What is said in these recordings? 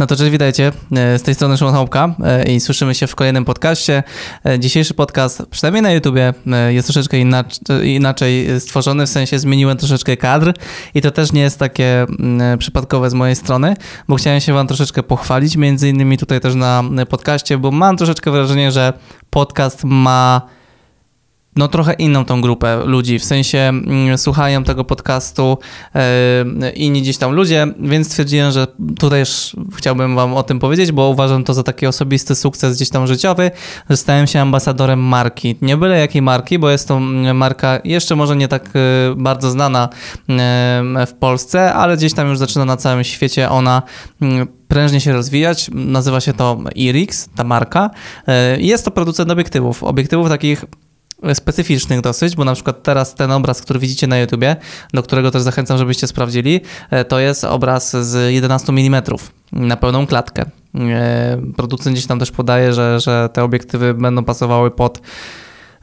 No to cześć, witajcie. E, z tej strony Szymon e, i słyszymy się w kolejnym podcaście. E, dzisiejszy podcast, przynajmniej na YouTubie, jest troszeczkę inaczej stworzony, w sensie zmieniłem troszeczkę kadr i to też nie jest takie mm, przypadkowe z mojej strony, bo chciałem się wam troszeczkę pochwalić, między innymi tutaj też na podcaście, bo mam troszeczkę wrażenie, że podcast ma no trochę inną tą grupę ludzi, w sensie mm, słuchają tego podcastu yy, inni gdzieś tam ludzie, więc stwierdziłem, że tutaj już chciałbym wam o tym powiedzieć, bo uważam to za taki osobisty sukces gdzieś tam życiowy, że stałem się ambasadorem marki. Nie byle jakiej marki, bo jest to mm, marka jeszcze może nie tak yy, bardzo znana yy, w Polsce, ale gdzieś tam już zaczyna na całym świecie ona mm, prężnie się rozwijać. Nazywa się to Irix, ta marka. Jest to producent obiektywów. Obiektywów takich specyficznych dosyć, bo na przykład teraz ten obraz, który widzicie na YouTubie, do którego też zachęcam, żebyście sprawdzili, e, to jest obraz z 11 mm na pełną klatkę. E, producent gdzieś tam też podaje, że, że te obiektywy będą pasowały pod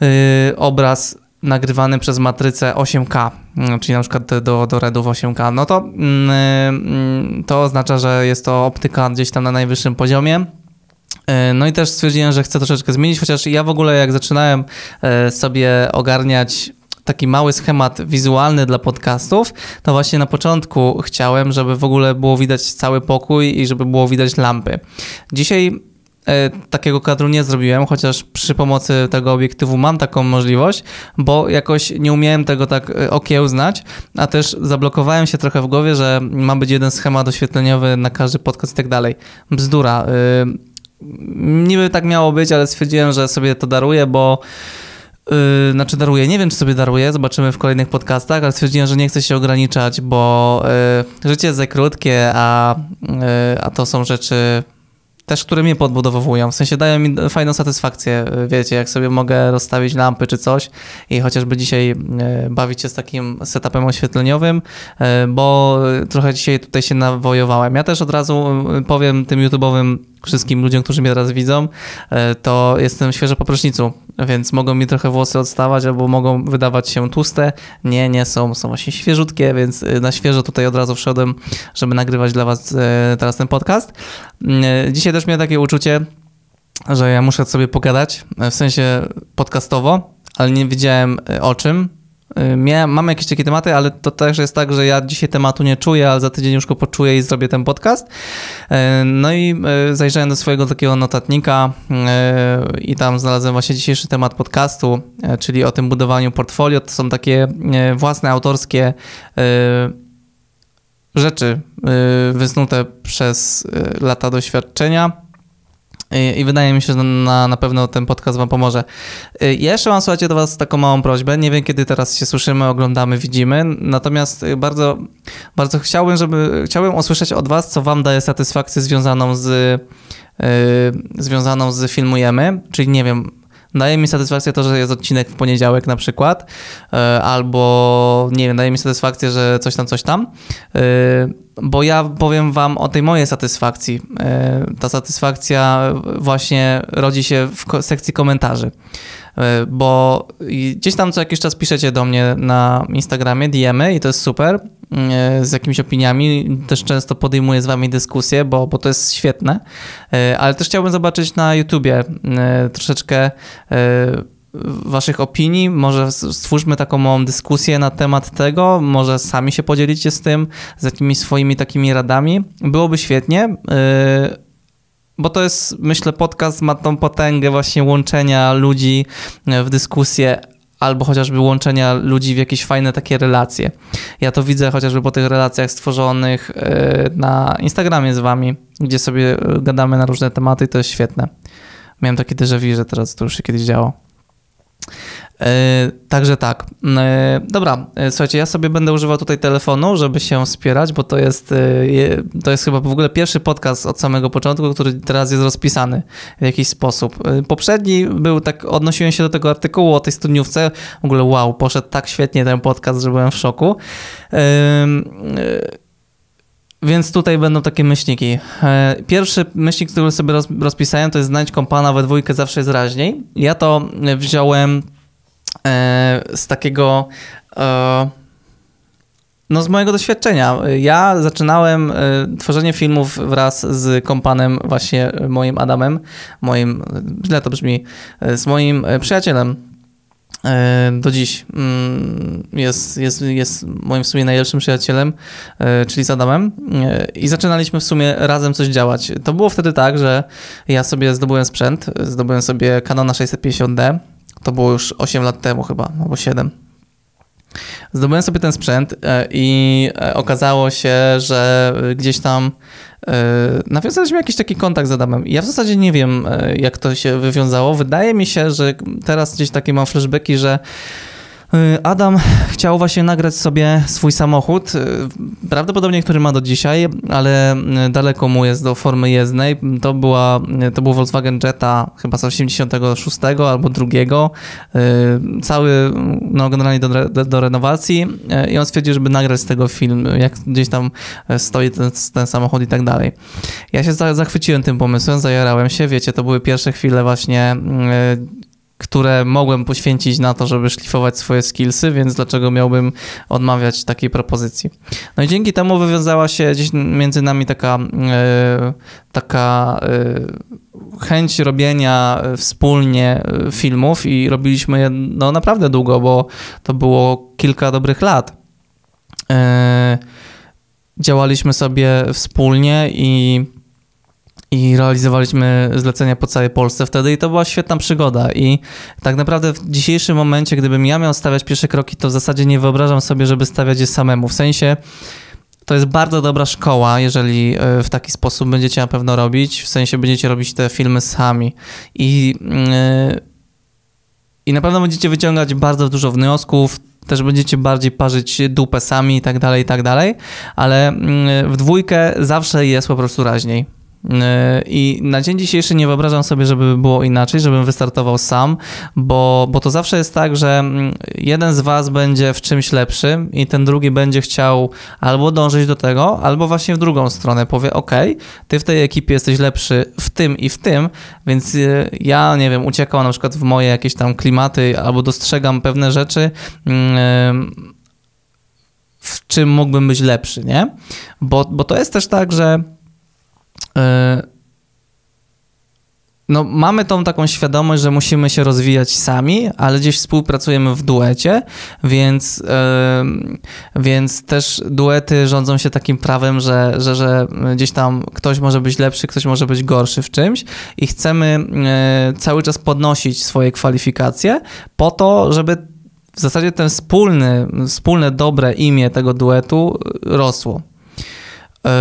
e, obraz nagrywany przez matrycę 8K, czyli na przykład do, do REDów 8K, no to, mm, mm, to oznacza, że jest to optyka gdzieś tam na najwyższym poziomie, no i też stwierdziłem, że chcę troszeczkę zmienić, chociaż ja w ogóle jak zaczynałem e, sobie ogarniać taki mały schemat wizualny dla podcastów, to właśnie na początku chciałem, żeby w ogóle było widać cały pokój i żeby było widać lampy. Dzisiaj e, takiego kadru nie zrobiłem, chociaż przy pomocy tego obiektywu mam taką możliwość, bo jakoś nie umiałem tego tak okiełznać, a też zablokowałem się trochę w głowie, że ma być jeden schemat oświetleniowy na każdy podcast i tak dalej. Bzdura. Niby tak miało być, ale stwierdziłem, że sobie to daruję, bo Yy, znaczy daruję, nie wiem czy sobie daruję, zobaczymy w kolejnych podcastach, ale stwierdziłem, że nie chcę się ograniczać, bo yy, życie jest za krótkie, a, yy, a to są rzeczy też, które mnie podbudowują, w sensie dają mi fajną satysfakcję, wiecie, jak sobie mogę rozstawić lampy czy coś i chociażby dzisiaj bawić się z takim setupem oświetleniowym, bo trochę dzisiaj tutaj się nawojowałem. Ja też od razu powiem tym YouTube'owym wszystkim ludziom, którzy mnie teraz widzą, e, to jestem świeżo po prysznicu, więc mogą mi trochę włosy odstawać albo mogą wydawać się tłuste. Nie, nie są, są właśnie świeżutkie, więc e, na świeżo tutaj od razu wszedłem, żeby nagrywać dla was e, teraz ten podcast. Dzisiaj też miałem takie uczucie, że ja muszę sobie pogadać, w sensie podcastowo, ale nie wiedziałem o czym, miałem, mam jakieś takie tematy, ale to też jest tak, że ja dzisiaj tematu nie czuję, ale za tydzień już go poczuję i zrobię ten podcast. Y, no i y, zajrzałem do swojego takiego notatnika i tam znalazłem właśnie dzisiejszy temat podcastu, czyli o tym budowaniu portfolio. To są takie własne, autorskie rzeczy wysnute przez lata doświadczenia i, wydaje mi się, że na, na pewno ten podcast Wam pomoże. Y, ja jeszcze mam, słuchajcie, do Was taką małą prośbę. Nie wiem, kiedy teraz się słyszymy, oglądamy, widzimy. Natomiast y, bardzo, bardzo chciałbym, żeby, chciałbym usłyszeć od Was, co Wam daje satysfakcję związaną z, yy, związaną z Filmujemy. Czyli nie wiem, daje mi satysfakcję to, że jest odcinek w poniedziałek na przykład, yy, albo nie wiem, daje mi satysfakcję, że coś tam, coś tam. Yy, bo ja powiem wam o tej mojej satysfakcji. E, ta satysfakcja właśnie rodzi się w sekcji komentarzy. E, bo gdzieś tam co jakiś czas piszecie do mnie na Instagramie DMy i to jest super, e, z jakimiś opiniami. Też często podejmuję z wami dyskusję, bo, bo to jest świetne. Ale też chciałbym zobaczyć na YouTubie troszeczkę waszych opinii, może stwórzmy taką małą dyskusję na temat tego, może sami się podzielicie z tym, z jakimiś swoimi takimi radami. Byłoby świetnie, bo to jest, myślę, podcast ma tą potęgę właśnie łączenia ludzi w dyskusję, albo chociażby łączenia ludzi w jakieś fajne takie relacje. Ja to widzę chociażby po tych relacjach stworzonych yy, na Instagramie z wami, gdzie sobie gadamy na różne tematy i to jest świetne. Miałem takie déjà vu, że teraz to już się kiedyś działo. E, także tak. E, dobra, e, słuchajcie, ja sobie będę używał tutaj telefonu, żeby się wspierać, bo to jest, to jest chyba w ogóle pierwszy podcast od samego początku, który teraz jest rozpisany w jakiś sposób. Poprzedni był tak, odnosiłem się do tego artykułu o tej studniówce. W ogóle wow, poszedł tak świetnie ten podcast, że byłem w szoku. Więc tutaj będą takie myślniki. Pierwszy myślnik, który sobie rozpisałem, to jest znajdź kompana we dwójkę zawsze jest raźniej. Ja to wziąłem z takiego e, no z mojego doświadczenia. Ja zaczynałem tworzenie filmów wraz z kompanem, właśnie moim Adamem, moim, źle to brzmi, z moim przyjacielem E, do dziś mm, jest, jest, jest moim w sumie najlepszym przyjacielem, e, czyli z Adamem e, i zaczynaliśmy w sumie razem coś działać. To było wtedy tak, że ja sobie zdobyłem sprzęt, zdobyłem sobie Canona 650D, to było już 8 lat temu chyba, albo 7. Zdobyłem sobie ten sprzęt i okazało się, że gdzieś tam E, nawiązaliśmy jakiś taki kontakt z Adamem. Ja w zasadzie nie wiem, e, jak to się wywiązało. Wydaje mi się, że teraz gdzieś takie mam flashbacki, że Adam chciał właśnie nagrać sobie swój samochód, y, prawdopodobnie który ma do dzisiaj, ale y, daleko mu jest do formy jezdnej. To, była, to był Volkswagen Jetta chyba z 86 albo drugiego, cały no, generalnie do, do, do renowacji i on stwierdził, żeby nagrać z tego film, jak gdzieś tam stoi ten, ten samochód i tak dalej. Ja się zachwyciłem tym pomysłem, zajarałem się, wiecie, to były pierwsze chwile właśnie które mogłem poświęcić na to, żeby szlifować swoje skillsy, więc dlaczego miałbym odmawiać takiej propozycji. No i dzięki temu wywiązała się gdzieś między nami taka, e, taka e, chęć robienia wspólnie e, filmów i robiliśmy je no, naprawdę długo, bo to było kilka dobrych lat. Działaliśmy sobie wspólnie i i realizowaliśmy zlecenia po całej Polsce wtedy i to była świetna przygoda i tak naprawdę w dzisiejszym momencie, gdybym ja miał stawiać pierwsze kroki, to w zasadzie nie wyobrażam sobie, żeby stawiać je samemu. W sensie to jest bardzo dobra szkoła, jeżeli e, w taki sposób będziecie na pewno robić, w sensie będziecie robić te filmy sami i yy, i na pewno będziecie wyciągać bardzo dużo wniosków, też będziecie bardziej parzyć dupę sami i tak dalej, i tak dalej, ale mm, w dwójkę zawsze jest po prostu raźniej. Yy, I na dzień dzisiejszy nie wyobrażam sobie, żeby było inaczej, żebym wystartował sam, bo, bo to zawsze jest tak, że mm, jeden z was będzie w czymś lepszy i ten drugi będzie chciał albo dążyć do tego, albo właśnie w drugą stronę powie: OK, ty w tej ekipie jesteś lepszy w tym i w tym, więc yy, ja, nie wiem, uciekam na przykład w moje jakieś tam klimaty albo dostrzegam pewne rzeczy. Yy, w czym mógłbym być lepszy, nie? Bo, bo to jest też tak, że no, mamy tą taką świadomość, że musimy się rozwijać sami, ale gdzieś współpracujemy w duecie, więc, yy, więc też duety rządzą się takim prawem, że, że, że gdzieś tam ktoś może być lepszy, ktoś może być gorszy w czymś i chcemy yy, cały czas podnosić swoje kwalifikacje po to, żeby w zasadzie ten wspólny, wspólne dobre imię tego duetu rosło. Yy,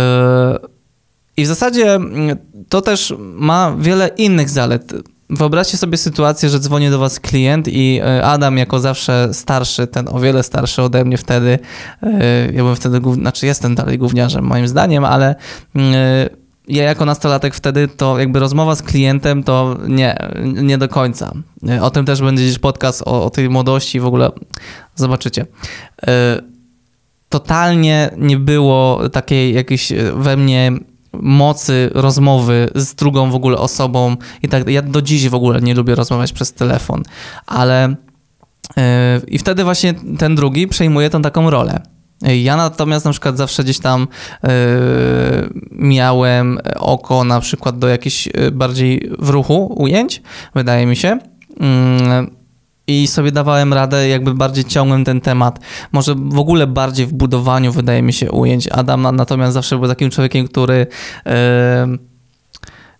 i w zasadzie mm, to też ma wiele innych zalet. Wyobraźcie sobie sytuację, że dzwoni do was klient i e, Adam jako zawsze starszy, ten o wiele starszy ode mnie wtedy, e, ja byłem wtedy, znaczy jestem dalej gówniarzem moim zdaniem, ale mm, e, ja jako nastolatek wtedy to jakby rozmowa z klientem to nie, nie do końca. O tym też będzie gdzieś podcast o, o tej młodości w ogóle zobaczycie. Totalnie nie było takiej jakiejś we mnie mocy rozmowy z drugą w ogóle osobą i tak. Ja do dziś w ogóle nie lubię rozmawiać przez telefon, ale yy, i wtedy właśnie ten drugi przejmuje tą taką rolę. Ja natomiast na przykład zawsze gdzieś tam yy, miałem oko na przykład do jakichś bardziej w ruchu ujęć, wydaje mi się. Yy, i sobie dawałem radę, jakby bardziej ciągłem ten temat. Może w ogóle bardziej w budowaniu, wydaje mi się, ujęć. Adam natomiast zawsze był takim człowiekiem, który. Yy,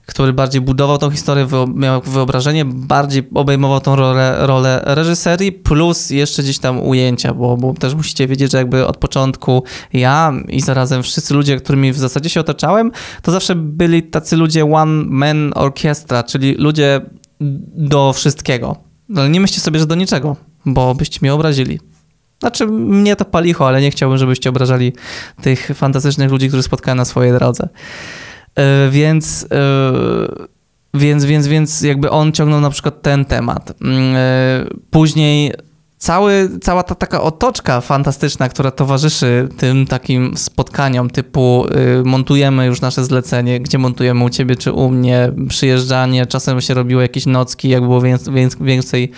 który bardziej budował tą historię, miał wyobrażenie, bardziej obejmował tą rolę, rolę reżyserii, plus jeszcze gdzieś tam ujęcia, bo, bo też musicie wiedzieć, że jakby od początku ja i zarazem wszyscy ludzie, którymi w zasadzie się otaczałem, to zawsze byli tacy ludzie one man orchestra, czyli ludzie do wszystkiego. No, ale nie myślcie sobie, że do niczego, bo byście mnie obrazili. Znaczy, mnie to palicho, ale nie chciałbym, żebyście obrażali tych fantastycznych ludzi, których spotkałem na swojej drodze. Yy, więc, yy, więc, więc, więc jakby on ciągnął na przykład ten temat. Yy, później cały, cała ta taka otoczka fantastyczna, która towarzyszy tym takim spotkaniom, typu y, montujemy już nasze zlecenie, gdzie montujemy u ciebie czy u mnie, przyjeżdżanie, czasem się robiło jakieś nocki, jak było więcej, więcej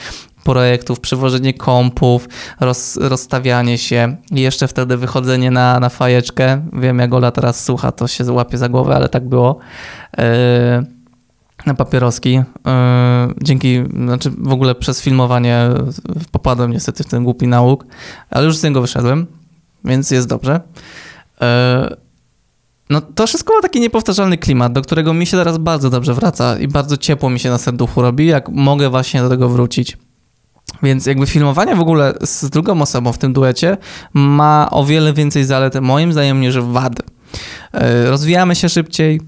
projektów, przywożenie kompów, roz, rozstawianie się i jeszcze wtedy wychodzenie na, na fajeczkę. Wiem, jak Ola teraz słucha, to się złapie za głowę, ale tak było. Yy, papieroski. Yy, dzięki, znaczy w ogóle przez filmowanie popadłem niestety w ten głupi nauk, ale już z niego wyszedłem, więc jest dobrze. Yy, no to wszystko ma taki niepowtarzalny klimat, do którego mi się teraz bardzo dobrze wraca i bardzo ciepło mi się na serduchu robi, jak mogę właśnie do tego wrócić. Więc jakby filmowanie w ogóle z drugą osobą w tym duecie ma o wiele więcej zalet moim zdaniem niż wad. Yy, rozwijamy się szybciej,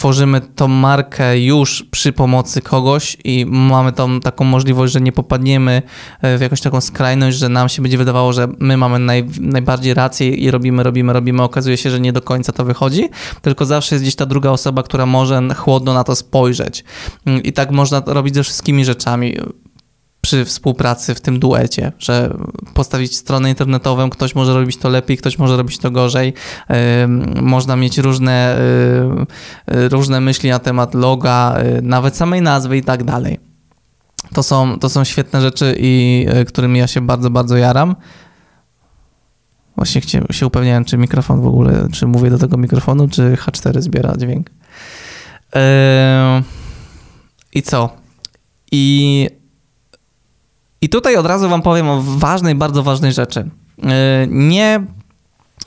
tworzymy tą markę już przy pomocy kogoś i mamy tą taką możliwość, że nie popadniemy e, w jakąś taką skrajność, że nam się będzie wydawało, że my mamy naj, najbardziej rację i robimy, robimy, robimy. Okazuje się, że nie do końca to wychodzi, tylko zawsze jest gdzieś ta druga osoba, która może chłodno na to spojrzeć. Mm, I tak można robić ze wszystkimi rzeczami przy współpracy w tym duecie, że postawić stronę internetową, ktoś może robić to lepiej, ktoś może robić to gorzej. Można mieć różne, y, różne myśli na temat loga, y, nawet samej nazwy i tak dalej. To są, to są świetne rzeczy i y, którymi ja się bardzo, bardzo jaram. Właśnie się upewniałem, czy mikrofon w ogóle, czy mówię do tego mikrofonu, czy H4 zbiera dźwięk. I co? I i tutaj od razu Wam powiem o ważnej, bardzo ważnej rzeczy. E, nie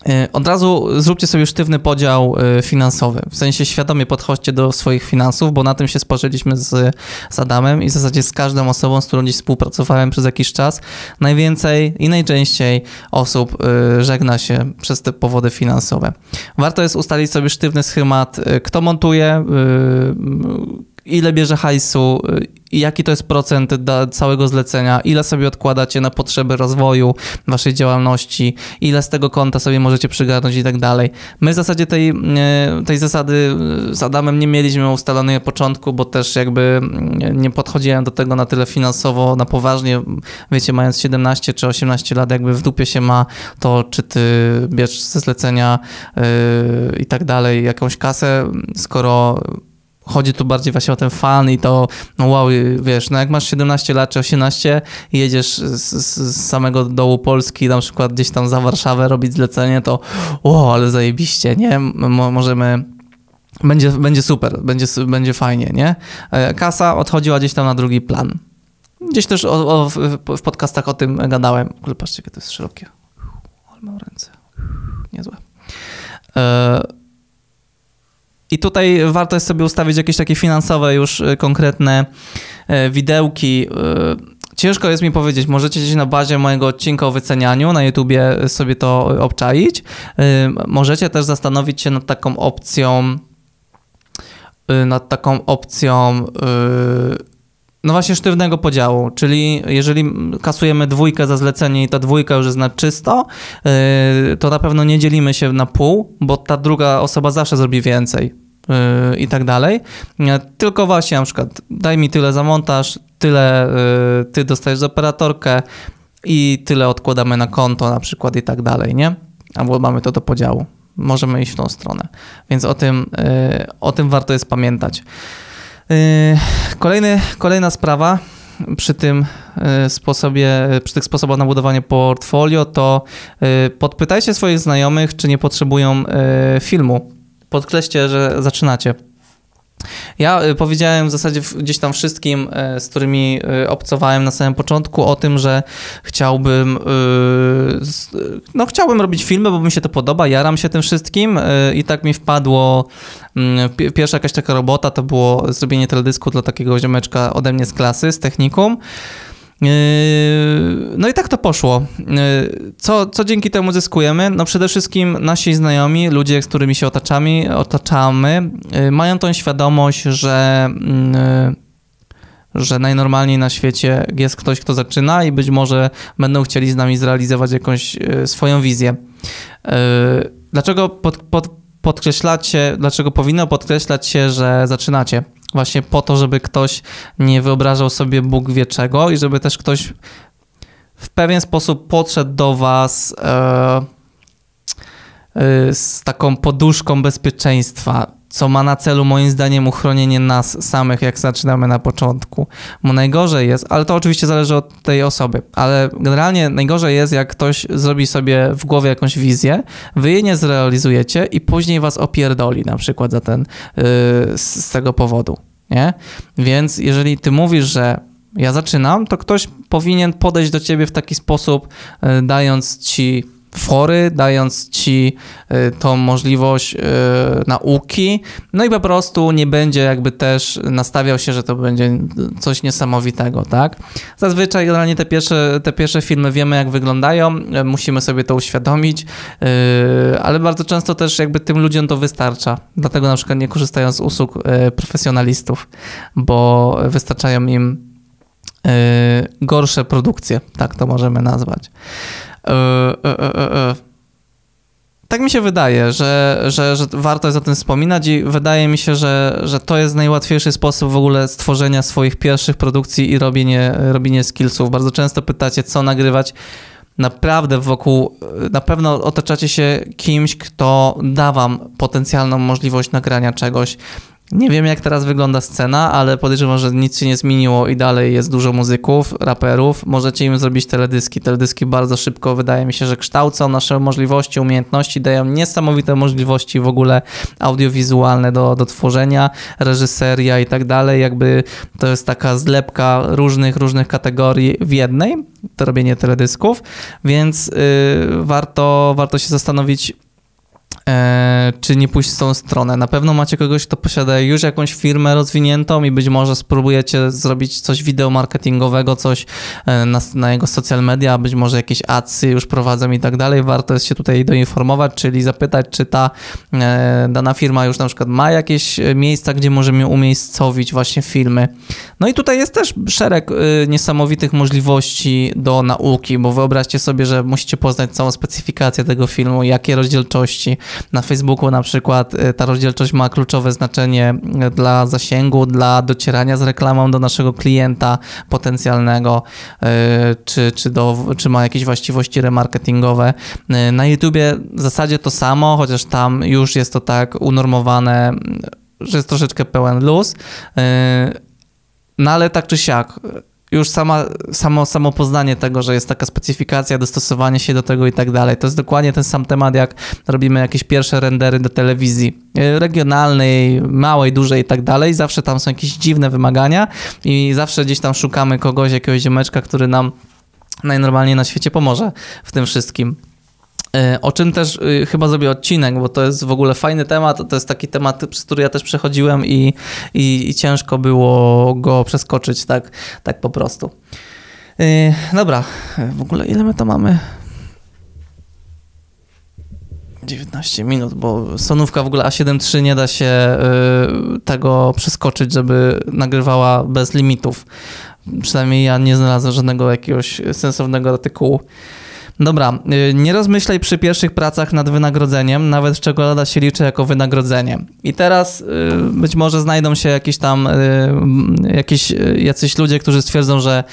e, od razu zróbcie sobie sztywny podział e, finansowy. W sensie świadomie podchodźcie do swoich finansów, bo na tym się spożyliśmy z, z Adamem i w zasadzie z każdą osobą, z którą dziś współpracowałem przez jakiś czas. Najwięcej i najczęściej osób żegna się przez te powody finansowe. Warto jest ustalić sobie sztywny schemat, kto montuje, ile bierze hajsu, jaki to jest procent całego zlecenia, ile sobie odkładacie na potrzeby rozwoju waszej działalności, ile z tego konta sobie możecie przygarnąć i tak dalej. My w zasadzie tej, tej zasady z Adamem nie mieliśmy ustalonej od początku, bo też jakby nie podchodziłem do tego na tyle finansowo, na poważnie. Wiecie, mając 17 czy 18 lat, jakby w dupie się ma to, czy ty bierzesz ze zlecenia yy, i tak dalej jakąś kasę, skoro chodzi tu bardziej właśnie o ten fan i to, no wow, wiesz, no jak masz 17 lat czy 18 i jedziesz z, z samego dołu Polski, na przykład gdzieś tam za Warszawę robić zlecenie, to wow, ale zajebiście, nie? możemy będzie, będzie super, będzie, będzie fajnie, nie? E, kasa odchodziła gdzieś tam na drugi plan. Gdzieś też o, o, w podcastach o tym gadałem. Ale patrzcie, jakie to jest szerokie. Ale mam ręce. Niezłe. E, i tutaj warto jest sobie ustawić jakieś takie finansowe już y, konkretne y, widełki. Y, ciężko jest mi powiedzieć, możecie gdzieś na bazie mojego odcinka o wycenianiu na YouTubie sobie to obczaić. Możecie też zastanowić się nad taką opcją, nad taką opcją no właśnie sztywnego podziału, czyli jeżeli kasujemy dwójkę za zlecenie i ta dwójka już jest na czysto, to na pewno nie dzielimy się na pół, bo ta druga osoba zawsze zrobi więcej. Yy, i tak dalej. Tylko właśnie na przykład daj mi tyle za montaż, tyle yy, ty dostajesz za operatorkę i tyle odkładamy na konto na przykład i tak dalej, nie? Albo mamy to do podziału. Możemy iść w tą stronę. Więc o tym, yy, o tym warto jest pamiętać. Kolejny, kolejna sprawa przy tym sposobie, przy tych sposobach na budowanie portfolio, to podpytajcie swoich znajomych, czy nie potrzebują filmu podkreślcie, że zaczynacie. Ja y, powiedziałem w zasadzie gdzieś tam wszystkim, y, z którymi y, obcowałem na samym początku o tym, że chciałbym no chciałbym robić filmy, bo mi się to podoba, jaram się tym wszystkim i tak mi wpadło mm, pierwsza jakaś taka robota to było zrobienie teledysku dla takiego ziomeczka ode mnie z klasy, z technikum. Yy, no i tak to poszło. Yy, co, co dzięki temu zyskujemy? No przede wszystkim nasi znajomi, ludzie, z którymi się otaczamy, otaczamy yy, mają tą świadomość, że, że najnormalniej na świecie jest ktoś, kto zaczyna i być może będą chcieli z nami zrealizować jakąś swoją wizję. Dlaczego pod, pod, podkreślacie, dlaczego powinno podkreślać się, że zaczynacie? Właśnie po to, żeby ktoś nie wyobrażał sobie Bóg wie czego i żeby też ktoś w pewien sposób podszedł do Was e, e, z taką poduszką bezpieczeństwa. Co ma na celu moim zdaniem uchronienie nas samych, jak zaczynamy na początku. Bo najgorzej jest, ale to oczywiście zależy od tej osoby, ale generalnie najgorzej jest, jak ktoś zrobi sobie w głowie jakąś wizję, wy jej nie zrealizujecie i później was opierdoli na przykład za ten, yy, z, tego powodu, nie? Więc jeżeli ty mówisz, że ja zaczynam, to ktoś powinien podejść do ciebie w taki sposób, yy, dając ci fory, dając ci y, tą możliwość y, nauki, no i po prostu nie będzie jakby też nastawiał się, że to będzie coś niesamowitego, tak? Zazwyczaj generalnie te pierwsze, te pierwsze filmy wiemy jak wyglądają, y, musimy sobie to uświadomić, ale bardzo często też jakby tym ludziom to wystarcza, dlatego na przykład nie korzystają z usług profesjonalistów, bo wystarczają im gorsze produkcje, tak to możemy nazwać. E, e, e, tak mi się wydaje, że, że, że warto jest o tym wspominać i wydaje mi się, że, że to jest najłatwiejszy sposób w ogóle stworzenia swoich pierwszych produkcji i robienie, robienie skillsów. Bardzo często pytacie, co nagrywać. Naprawdę wokół, na pewno otaczacie się kimś, kto da wam potencjalną możliwość nagrania czegoś. Nie wiem, jak teraz wygląda scena, ale podejrzewam, że nic się nie zmieniło i dalej jest dużo muzyków, raperów. Możecie im zrobić teledyski. Teledyski bardzo szybko, wydaje mi się, że kształcą nasze możliwości, umiejętności, dają niesamowite możliwości w ogóle audiowizualne do, do tworzenia, reżyseria i tak dalej. Jakby to jest taka zlepka różnych, różnych kategorii w jednej, to robienie teledysków, więc yy, warto, warto się zastanowić, E, czy nie pójść w tą stronę. Na pewno macie kogoś, kto posiada już jakąś firmę rozwiniętą i być może spróbujecie zrobić coś wideo marketingowego, coś e, na, na jego social media, być może jakieś adsy już prowadzą i tak dalej. Warto jest się tutaj doinformować, czyli zapytać, czy ta e, dana firma już na przykład ma jakieś miejsca, gdzie możemy umiejscowić właśnie filmy. No i tutaj jest też szereg niesamowitych możliwości do nauki, bo wyobraźcie sobie, że musicie poznać całą specyfikację tego filmu, jakie rozdzielczości, na Facebooku na przykład y, ta rozdzielczość ma kluczowe znaczenie y, dla zasięgu, dla docierania z reklamą do naszego klienta potencjalnego, y, czy, czy, do, czy ma jakieś właściwości remarketingowe. Na YouTubie w zasadzie to samo, chociaż tam już jest to tak unormowane, że jest troszeczkę pełen luz. No ale tak czy siak, już sama, samo, samo poznanie tego, że jest taka specyfikacja, dostosowanie się do tego i tak dalej. To jest dokładnie ten sam temat, jak robimy jakieś pierwsze rendery do telewizji e, regionalnej, małej, dużej i tak dalej. Zawsze tam są jakieś dziwne wymagania i zawsze gdzieś tam szukamy kogoś, jakiegoś ziomeczka, który nam najnormalniej na świecie pomoże w tym wszystkim. E, o czym też y, chyba zrobię odcinek, bo to jest w ogóle fajny temat. To jest taki temat, przez który ja też przechodziłem i, i, i ciężko było go przeskoczyć tak, tak po prostu. E, dobra, w ogóle ile my to mamy? 19 minut, bo sonówka w ogóle A7 III nie da się y, tego przeskoczyć, żeby nagrywała bez limitów. Przynajmniej ja nie znalazłem żadnego jakiegoś sensownego artykułu. Dobra, y, nie rozmyślaj przy pierwszych pracach nad wynagrodzeniem, nawet czekolada się liczy jako wynagrodzenie. I teraz y, być może znajdą się jakieś tam y, jakieś jacyś ludzie, którzy stwierdzą, że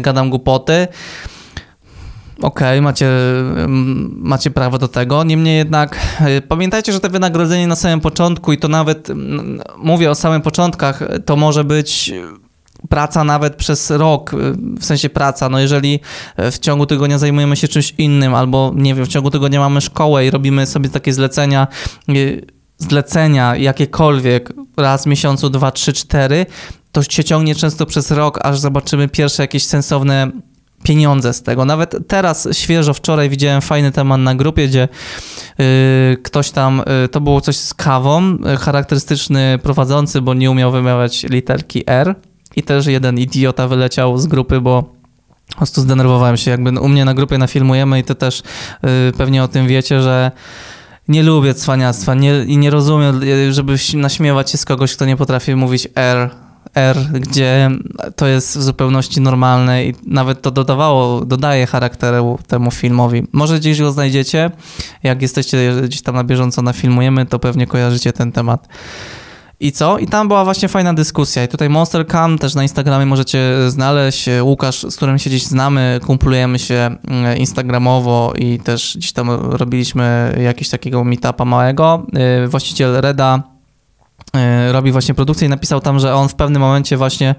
gadam głupoty. Okej, okay, macie, macie prawo do tego. Niemniej jednak pamiętajcie, że te wynagrodzenie na samym początku i to nawet mówię o samych początkach, to może być praca nawet przez rok, w sensie praca, no jeżeli w ciągu tygodnia zajmujemy się czymś innym, albo nie wiem, w ciągu tygodnia mamy szkołę i robimy sobie takie zlecenia, y, zlecenia jakiekolwiek raz w miesiącu, dwa, trzy, cztery, to się ciągnie często przez rok, aż zobaczymy pierwsze jakieś sensowne pieniądze z tego. Nawet teraz, świeżo, wczoraj widziałem fajny temat na grupie, gdzie yy, ktoś tam, yy, to było coś z kawą, yy, charakterystyczny prowadzący, bo nie umiał wymawiać literki R, i też jeden idiota wyleciał z grupy, bo po prostu zdenerwowałem się. Jakby u mnie na grupie nafilmujemy i ty też yy, pewnie o tym wiecie, że nie lubię cwaniactwa nie, i nie rozumiem, y, żeby naśmiewać się z kogoś, kto nie potrafi mówić R, R, gdzie to jest w zupełności normalne i nawet to dodawało, dodaje charakteru temu filmowi. Może gdzieś go znajdziecie, jak jesteście gdzieś tam na bieżąco nafilmujemy, to pewnie kojarzycie ten temat. I co? I tam była właśnie fajna dyskusja. I tutaj Monster Cam też na Instagramie możecie znaleźć. Łukasz, z którym się gdzieś znamy, kumplujemy się mm, instagramowo i też gdzieś tam robiliśmy jakiś takiego meetupa małego. Właściciel Reda E, robi właśnie produkcję i napisał tam, że on w pewnym momencie właśnie,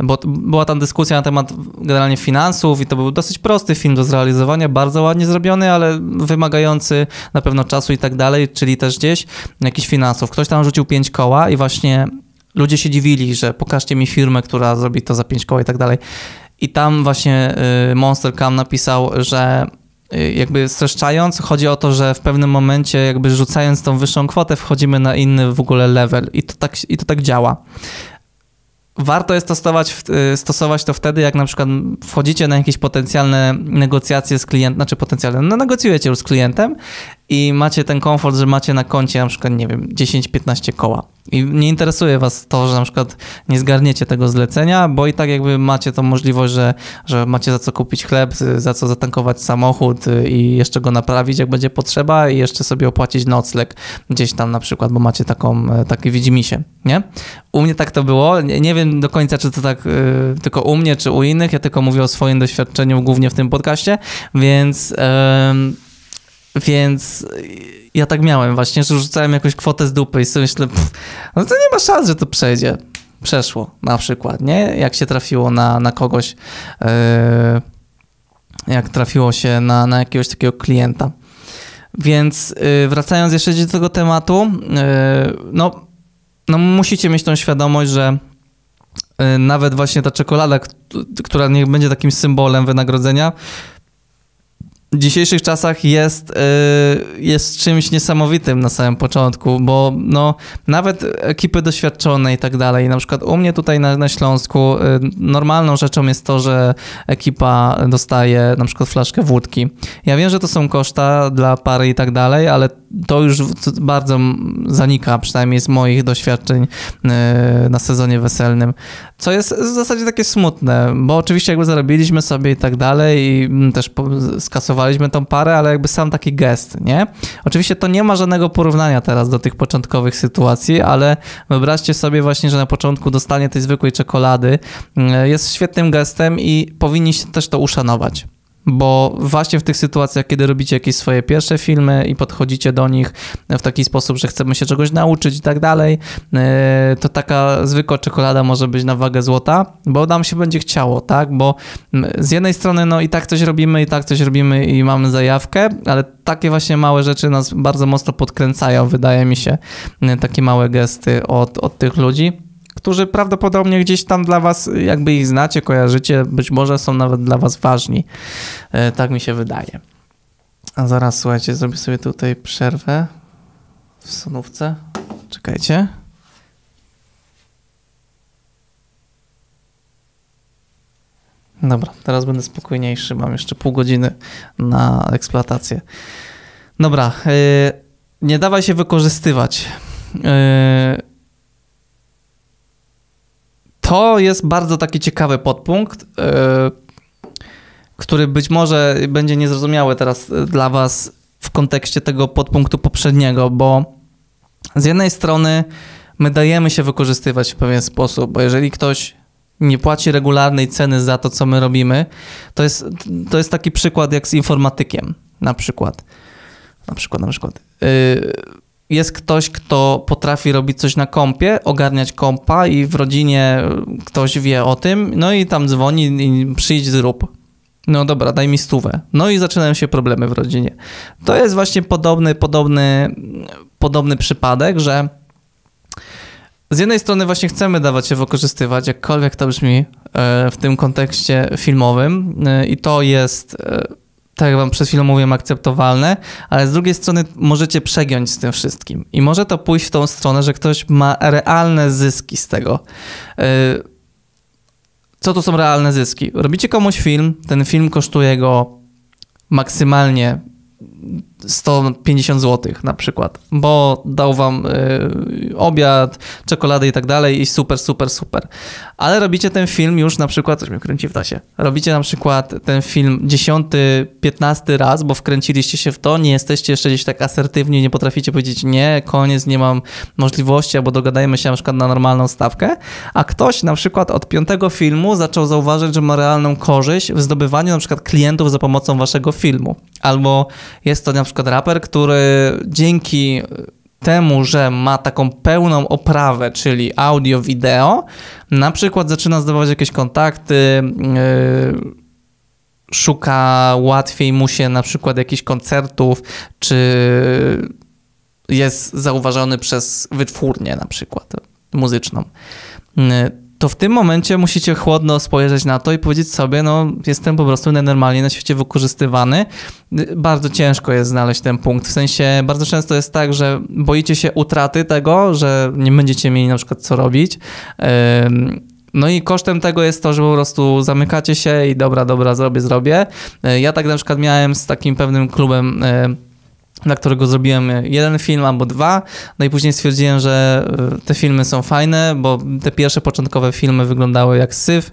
bo była tam dyskusja na temat generalnie finansów i to był dosyć prosty film do zrealizowania, bardzo ładnie zrobiony, ale wymagający na pewno czasu i tak dalej, czyli też gdzieś jakichś finansów. Ktoś tam rzucił pięć koła i właśnie ludzie się dziwili, że pokażcie mi firmę, która zrobi to za pięć koła i tak dalej. I tam właśnie y, Monster Cam napisał, że jakby streszczając, chodzi o to, że w pewnym momencie jakby rzucając tą wyższą kwotę wchodzimy na inny w ogóle level i to tak, i to tak działa. Warto jest stosować, y, stosować to wtedy, jak na przykład wchodzicie na jakieś potencjalne negocjacje z klientem, znaczy potencjalne, no negocjujecie już z klientem i macie ten komfort, że macie na koncie na przykład, nie wiem, 10-15 koła. I nie interesuje was to, że na przykład nie zgarniecie tego zlecenia, bo i tak jakby macie tą możliwość, że, że macie za co kupić chleb, za co zatankować samochód i jeszcze go naprawić, jak będzie potrzeba i jeszcze sobie opłacić nocleg gdzieś tam na przykład, bo macie taką, e, takie widzimisię, nie? U mnie tak to było. Nie, nie wiem do końca, czy to tak yy, tylko u mnie, czy u innych. Ja tylko mówię o swoim doświadczeniu głównie w tym podcaście, więc... Yy, więc ja tak miałem właśnie, że rzucałem jakąś kwotę z dupy i sobie myślę, pff, no to nie ma szans, że to przejdzie. Przeszło na przykład, nie? Jak się trafiło na, na kogoś, yy, jak trafiło się na, na jakiegoś takiego klienta. Więc yy, wracając jeszcze do tego tematu, yy, no, no musicie mieć tą świadomość, że nawet właśnie ta czekolada, która niech będzie takim symbolem wynagrodzenia, w dzisiejszych czasach jest, y, jest czymś niesamowitym na samym początku, bo no, nawet ekipy doświadczone i tak dalej, na przykład u mnie tutaj na, na Śląsku y, normalną rzeczą jest to, że ekipa dostaje na przykład flaszkę wódki. Ja wiem, że to są koszta dla pary i tak dalej, ale to już bardzo zanika, przynajmniej z moich doświadczeń y, na sezonie weselnym, co jest w zasadzie takie smutne, bo oczywiście jakby zarobiliśmy sobie i tak dalej i też skasowaliśmy tą parę, ale jakby sam taki gest, nie? Oczywiście to nie ma żadnego porównania teraz do tych początkowych sytuacji, ale wyobraźcie sobie właśnie, że na początku dostanie tej zwykłej czekolady jest świetnym gestem i powinniście też to uszanować bo właśnie w tych sytuacjach, kiedy robicie jakieś swoje pierwsze filmy i podchodzicie do nich w taki sposób, że chcemy się czegoś nauczyć i tak dalej, e, to taka zwykła czekolada może być na wagę złota, bo nam się będzie chciało, tak? Bo z jednej strony, no i tak coś robimy, i tak coś robimy i mamy zajawkę, ale takie właśnie małe rzeczy nas bardzo mocno podkręcają, wydaje mi się, takie małe gesty od, od tych ludzi którzy prawdopodobnie gdzieś tam dla was, jakby ich znacie, kojarzycie, być może są nawet dla was ważni. E, tak mi się wydaje. A zaraz, słuchajcie, zrobię sobie tutaj przerwę w sonówce. Czekajcie. Dobra, teraz będę spokojniejszy. Mam jeszcze pół godziny na eksploatację. Dobra, yy, nie dawaj się wykorzystywać. Yy, to jest bardzo taki ciekawy podpunkt, yy, który być może będzie niezrozumiały teraz dla Was w kontekście tego podpunktu poprzedniego, bo z jednej strony my dajemy się wykorzystywać w pewien sposób, bo jeżeli ktoś nie płaci regularnej ceny za to, co my robimy, to jest, to jest taki przykład jak z informatykiem, na przykład. Na przykład, na przykład. Yy, jest ktoś, kto potrafi robić coś na kompie, ogarniać kompa i w rodzinie ktoś wie o tym, no i tam dzwoni i przyjdź zrób. No dobra, daj mi stówę. No i zaczynają się problemy w rodzinie. To jest właśnie podobny, podobny, podobny przypadek, że z jednej strony właśnie chcemy dawać się wykorzystywać, jakkolwiek to brzmi e, w tym kontekście filmowym e, i to jest e, tak jak wam przed chwilą mówiłem, akceptowalne, ale z drugiej strony możecie przegiąć z tym wszystkim. I może to pójść w tą stronę, że ktoś ma realne zyski z tego. Y, co to są realne zyski? Robicie komuś film, ten film kosztuje go maksymalnie 150 zł na przykład, bo dał wam y, obiad, czekoladę i tak dalej i super, super, super. Ale robicie ten film już na przykład, coś mnie kręci w tasie, robicie na przykład ten film dziesiąty, piętnasty raz, bo wkręciliście się w to, nie jesteście jeszcze gdzieś tak asertywni, nie potraficie powiedzieć nie, koniec, nie mam możliwości, albo dogadajmy się na przykład na normalną stawkę, a ktoś na przykład od piątego filmu zaczął zauważyć, że ma realną korzyść w zdobywaniu na przykład klientów za pomocą waszego filmu, albo jest to na przykład raper, który dzięki temu, że ma taką pełną oprawę, czyli audio, wideo, na przykład zaczyna zdobywać jakieś kontakty, yy, szuka łatwiej mu się na przykład jakichś koncertów, czy jest zauważony przez wytwórnię na przykład muzyczną. To w tym momencie musicie chłodno spojrzeć na to i powiedzieć sobie, no jestem po prostu normalnie na świecie wykorzystywany. Bardzo ciężko jest znaleźć ten punkt. W sensie bardzo często jest tak, że boicie się utraty tego, że nie będziecie mieli na przykład co robić. No i kosztem tego jest to, że po prostu zamykacie się i dobra, dobra, zrobię, zrobię. Ja tak na przykład miałem z takim pewnym klubem e, na którego zrobiłem jeden film albo dwa. No i później stwierdziłem, że e, te filmy są fajne, bo te pierwsze początkowe filmy wyglądały jak syf.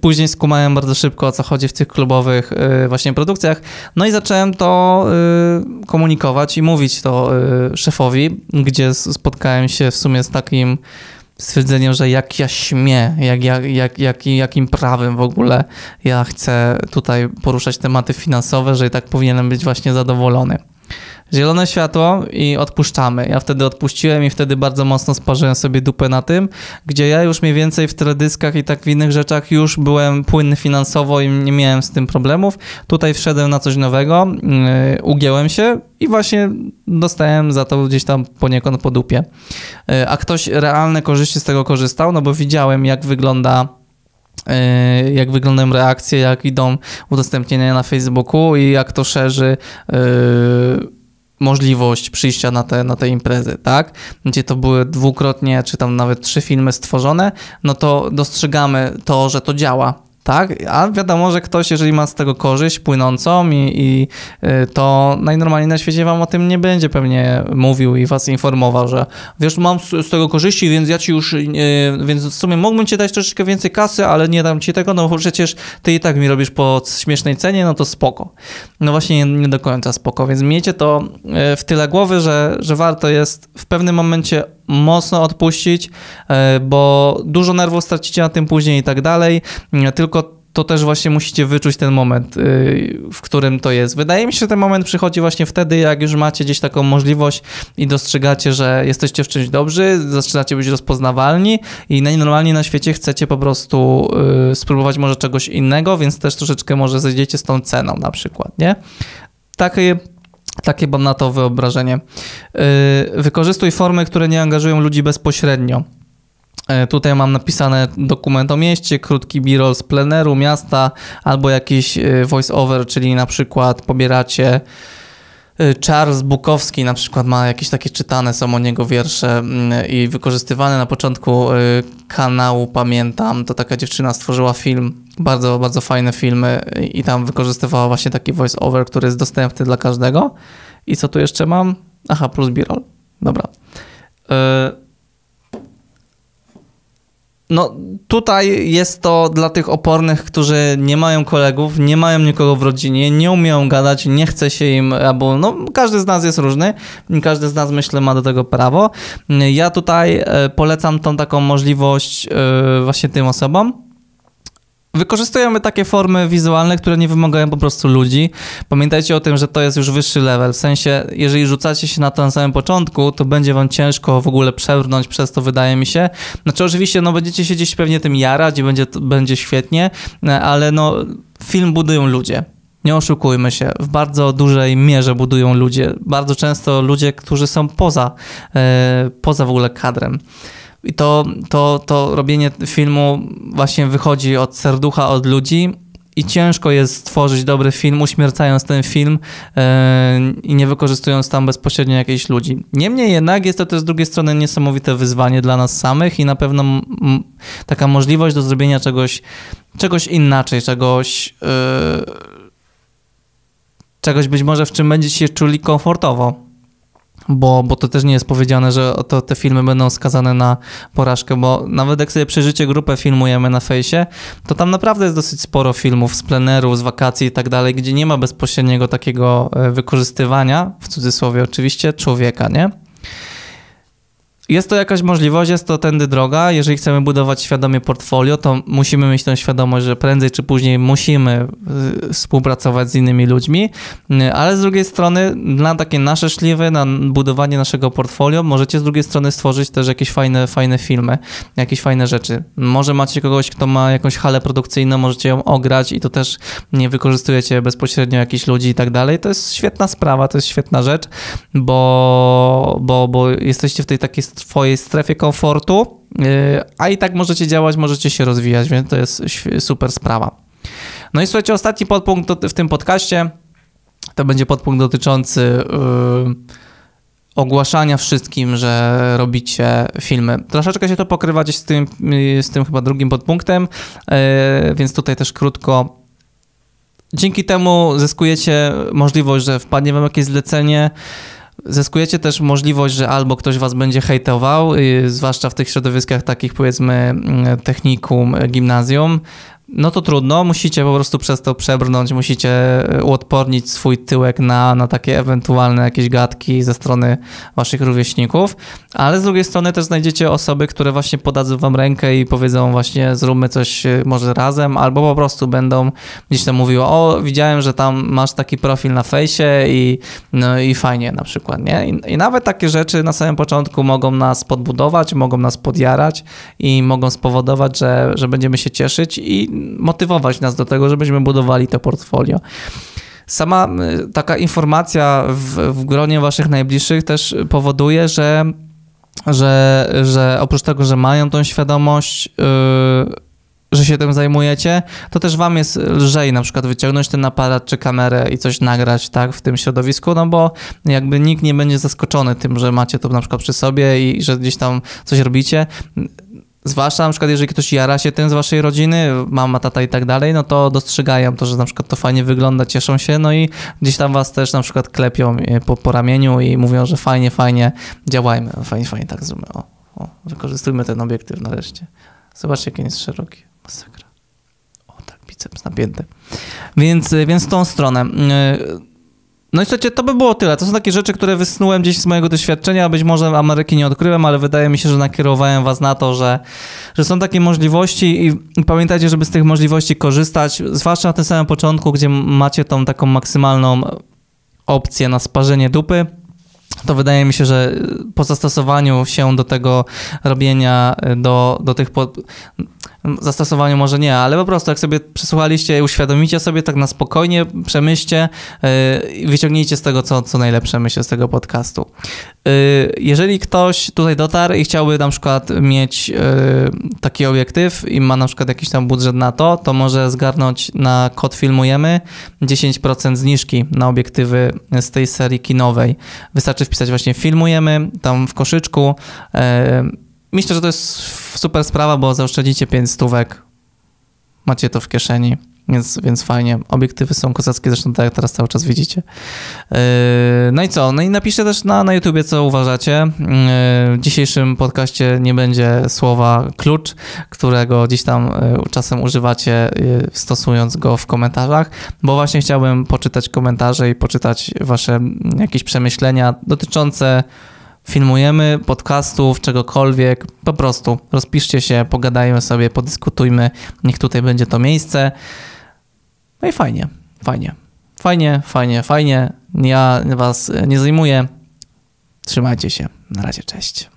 Później skumałem bardzo szybko o co chodzi w tych klubowych właśnie produkcjach. No i zacząłem to komunikować i mówić to szefowi, gdzie spotkałem się w sumie z takim stwierdzeniem, że jak ja śmie, jak, jak, jak, jak, jakim prawem w ogóle ja chcę tutaj poruszać tematy finansowe, że i tak powinienem być właśnie zadowolony. Zielone światło i odpuszczamy. Ja wtedy odpuściłem i wtedy bardzo mocno sparzyłem sobie dupę na tym, gdzie ja już mniej więcej w teledyskach i tak w innych rzeczach już byłem płynny finansowo i nie miałem z tym problemów. Tutaj wszedłem na coś nowego, yy, ugięłem się i właśnie dostałem za to gdzieś tam poniekąd po dupie. Yy, a ktoś realne korzyści z tego korzystał, no bo widziałem jak wygląda yy, jak wyglądają reakcje, jak idą udostępnienia na Facebooku i jak to szerzy yy, możliwość przyjścia na te, na te imprezy, tak? Gdzie to były dwukrotnie, czy tam nawet trzy filmy stworzone, no to dostrzegamy to, że to działa tak? A wiadomo, że ktoś, jeżeli ma z tego korzyść płynącą i, i y, to najnormalniej na świecie wam o tym nie będzie pewnie mówił i was informował, że wiesz, mam z, z tego korzyści, więc ja ci już, yy, więc w sumie mógłbym ci dać troszeczkę więcej kasy, ale nie dam ci tego, no bo przecież ty i tak mi robisz po śmiesznej cenie, no to spoko. No właśnie nie, nie do końca spoko, więc miejcie to y, w tyle głowy, że, że warto jest w pewnym momencie mocno odpuścić, e, bo dużo nerwów stracicie na tym później i tak dalej, tylko to też właśnie musicie wyczuć ten moment, y, w którym to jest. Wydaje mi się, że ten moment przychodzi właśnie wtedy, jak już macie gdzieś taką możliwość i dostrzegacie, że jesteście w czymś dobrzy, zaczynacie być rozpoznawalni i najnormalniej na świecie chcecie po prostu spróbować może czegoś innego, więc też troszeczkę może zejdziecie z tą ceną na przykład, nie? Takie takie mam na to wyobrażenie. Y, wykorzystuj formy, które nie angażują ludzi bezpośrednio. Y, tutaj mam napisane dokument o mieście, krótki b-roll z pleneru miasta albo jakiś y, voice-over, czyli na przykład pobieracie Charles Bukowski na przykład ma jakieś takie czytane są o niego wiersze mm, i wykorzystywane na początku y, kanału, pamiętam, to taka dziewczyna stworzyła film, bardzo, bardzo fajne filmy i tam wykorzystywała właśnie taki voice over, który jest dostępny dla każdego. I co tu jeszcze mam? Aha, plus b-roll. Dobra. Y, no tutaj jest to dla tych opornych, którzy nie mają kolegów, nie mają nikogo w rodzinie, nie umieją gadać, nie chce się im, albo no każdy z nas jest różny, każdy z nas myślę ma do tego prawo. Ja tutaj e, polecam tą taką możliwość e, właśnie tym osobom, Wykorzystujemy takie formy wizualne, które nie wymagają po prostu ludzi. Pamiętajcie o tym, że to jest już wyższy level. W sensie, jeżeli rzucacie się na to na samym początku, to będzie wam ciężko w ogóle przebrnąć przez to, wydaje mi się. Znaczy, oczywiście, no będziecie się gdzieś pewnie tym jarać i będzie, będzie świetnie, ale no, film budują ludzie. Nie oszukujmy się, w bardzo dużej mierze budują ludzie. Bardzo często ludzie, którzy są poza, e, poza w ogóle kadrem. I to, to, to robienie filmu właśnie wychodzi od serducha, od ludzi i ciężko jest stworzyć dobry film, uśmiercając ten film yy, i nie wykorzystując tam bezpośrednio jakichś ludzi. Niemniej jednak jest to też z drugiej strony niesamowite wyzwanie dla nas samych i na pewno taka możliwość do zrobienia czegoś, czegoś inaczej, czegoś, yy, czegoś być może w czym będziecie się czuli komfortowo bo, bo to też nie jest powiedziane, że to te filmy będą skazane na porażkę, bo nawet jak sobie przeżycie grupę filmujemy na fejsie, to tam naprawdę jest dosyć sporo filmów z pleneru, z wakacji i tak dalej, gdzie nie ma bezpośredniego takiego e, wykorzystywania, w cudzysłowie oczywiście, człowieka, nie? Jest to jakaś możliwość, jest to tędy droga. Jeżeli chcemy budować świadomie portfolio, to musimy mieć tę świadomość, że prędzej czy później musimy y, współpracować z innymi ludźmi, y, ale z drugiej strony na takie nasze szliwy, na budowanie naszego portfolio, możecie z drugiej strony stworzyć też jakieś fajne, fajne filmy, jakieś fajne rzeczy. Może macie kogoś, kto ma jakąś halę produkcyjną, możecie ją ograć i to też nie wykorzystujecie bezpośrednio jakichś ludzi i tak dalej. To jest świetna sprawa, to jest świetna rzecz, bo, bo, bo jesteście w tej takiej swojej strefie komfortu, yy, a i tak możecie działać, możecie się rozwijać, więc to jest super sprawa. No i słuchajcie, ostatni podpunkt w tym podcaście to będzie podpunkt dotyczący yy, ogłaszania wszystkim, że robicie filmy. Troszeczkę się to pokrywa gdzieś z tym, z tym chyba drugim podpunktem, więc tutaj też krótko. Dzięki temu zyskujecie możliwość, że wpadnie wam jakieś zlecenie, Zyskujecie też możliwość, że albo ktoś was będzie hejtował, y, zwłaszcza w tych środowiskach takich powiedzmy mm, technikum, gimnazjum, no to trudno, musicie po prostu przez to przebrnąć, musicie e, uodpornić swój tyłek na, na takie ewentualne jakieś gadki ze strony waszych rówieśników, ale z drugiej strony też znajdziecie osoby, które właśnie podadzą wam rękę i powiedzą właśnie zróbmy coś e, może razem, albo po prostu będą gdzieś tam mówiło, o widziałem, że tam masz taki profil na fejsie i, no, i fajnie na przykład, nie? I, I nawet takie rzeczy na samym początku mogą nas podbudować, mogą nas podjarać i mogą spowodować, że, że będziemy się cieszyć i motywować nas do tego, żebyśmy budowali to portfolio. Sama y, taka informacja w, w gronie waszych najbliższych też powoduje, że, że, że oprócz tego, że mają tą świadomość, yy, że się tym zajmujecie, to też wam jest lżej na przykład wyciągnąć ten aparat czy kamerę i coś nagrać tak, w tym środowisku, no bo jakby nikt nie będzie zaskoczony tym, że macie to na przykład przy sobie i że gdzieś tam coś robicie. Zwłaszcza na przykład, jeżeli ktoś jara się tym z waszej rodziny, mama, tata i tak dalej, no to dostrzegają to, że na przykład to fajnie wygląda, cieszą się, no i gdzieś tam was też na przykład klepią e, po, po ramieniu i mówią, że fajnie, fajnie, działajmy, fajnie, fajnie, tak zróbmy, o, o, wykorzystujmy ten obiektyw nareszcie. Zobaczcie, jaki jest szeroki, masakra. O, tak, biceps napięty. Więc, e, więc tą stronę. Yy, no i słuchajcie, to by było tyle. To są takie rzeczy, które wysnułem gdzieś z mojego doświadczenia. Być może Ameryki nie odkryłem, ale wydaje mi się, że nakierowałem was na to, że, że są takie możliwości i pamiętajcie, żeby z tych możliwości korzystać, zwłaszcza na tym samym początku, gdzie macie tą taką maksymalną opcję na sparzenie dupy to wydaje mi się, że po zastosowaniu się do tego robienia, do, do tych pod, zastosowaniu może nie, ale po prostu jak sobie przesłuchaliście uświadomicie sobie tak na spokojnie, przemyślcie y, i wyciągnijcie z tego, co, co najlepsze, myślę, z tego podcastu. Y, jeżeli ktoś tutaj dotarł i chciałby na przykład mieć y, taki obiektyw i ma na przykład jakiś tam budżet na to, to może zgarnąć na kod Filmujemy 10% zniżki na obiektywy z tej serii kinowej. Wystarczy wpisać właśnie Filmujemy tam w koszyczku Myślę, że to jest super sprawa, bo zaoszczędzicie 5 stówek. Macie to w kieszeni, więc, więc fajnie. Obiektywy są kozackie, zresztą tak jak teraz cały czas widzicie. Yy, no i co? No i napiszcie też na, na YouTubie, co uważacie. Yy, w dzisiejszym podcaście nie będzie słowa klucz, którego gdzieś tam yy, czasem używacie, stosując go w komentarzach, bo właśnie chciałbym poczytać komentarze i poczytać wasze jakieś przemyślenia dotyczące filmujemy, podcastów, czegokolwiek, po prostu rozpiszcie się, pogadajmy sobie, podyskutujmy, niech tutaj będzie to miejsce. No i fajnie, fajnie, fajnie, fajnie, fajnie. Ja was nie zajmuję. Trzymajcie się. Na razie, cześć.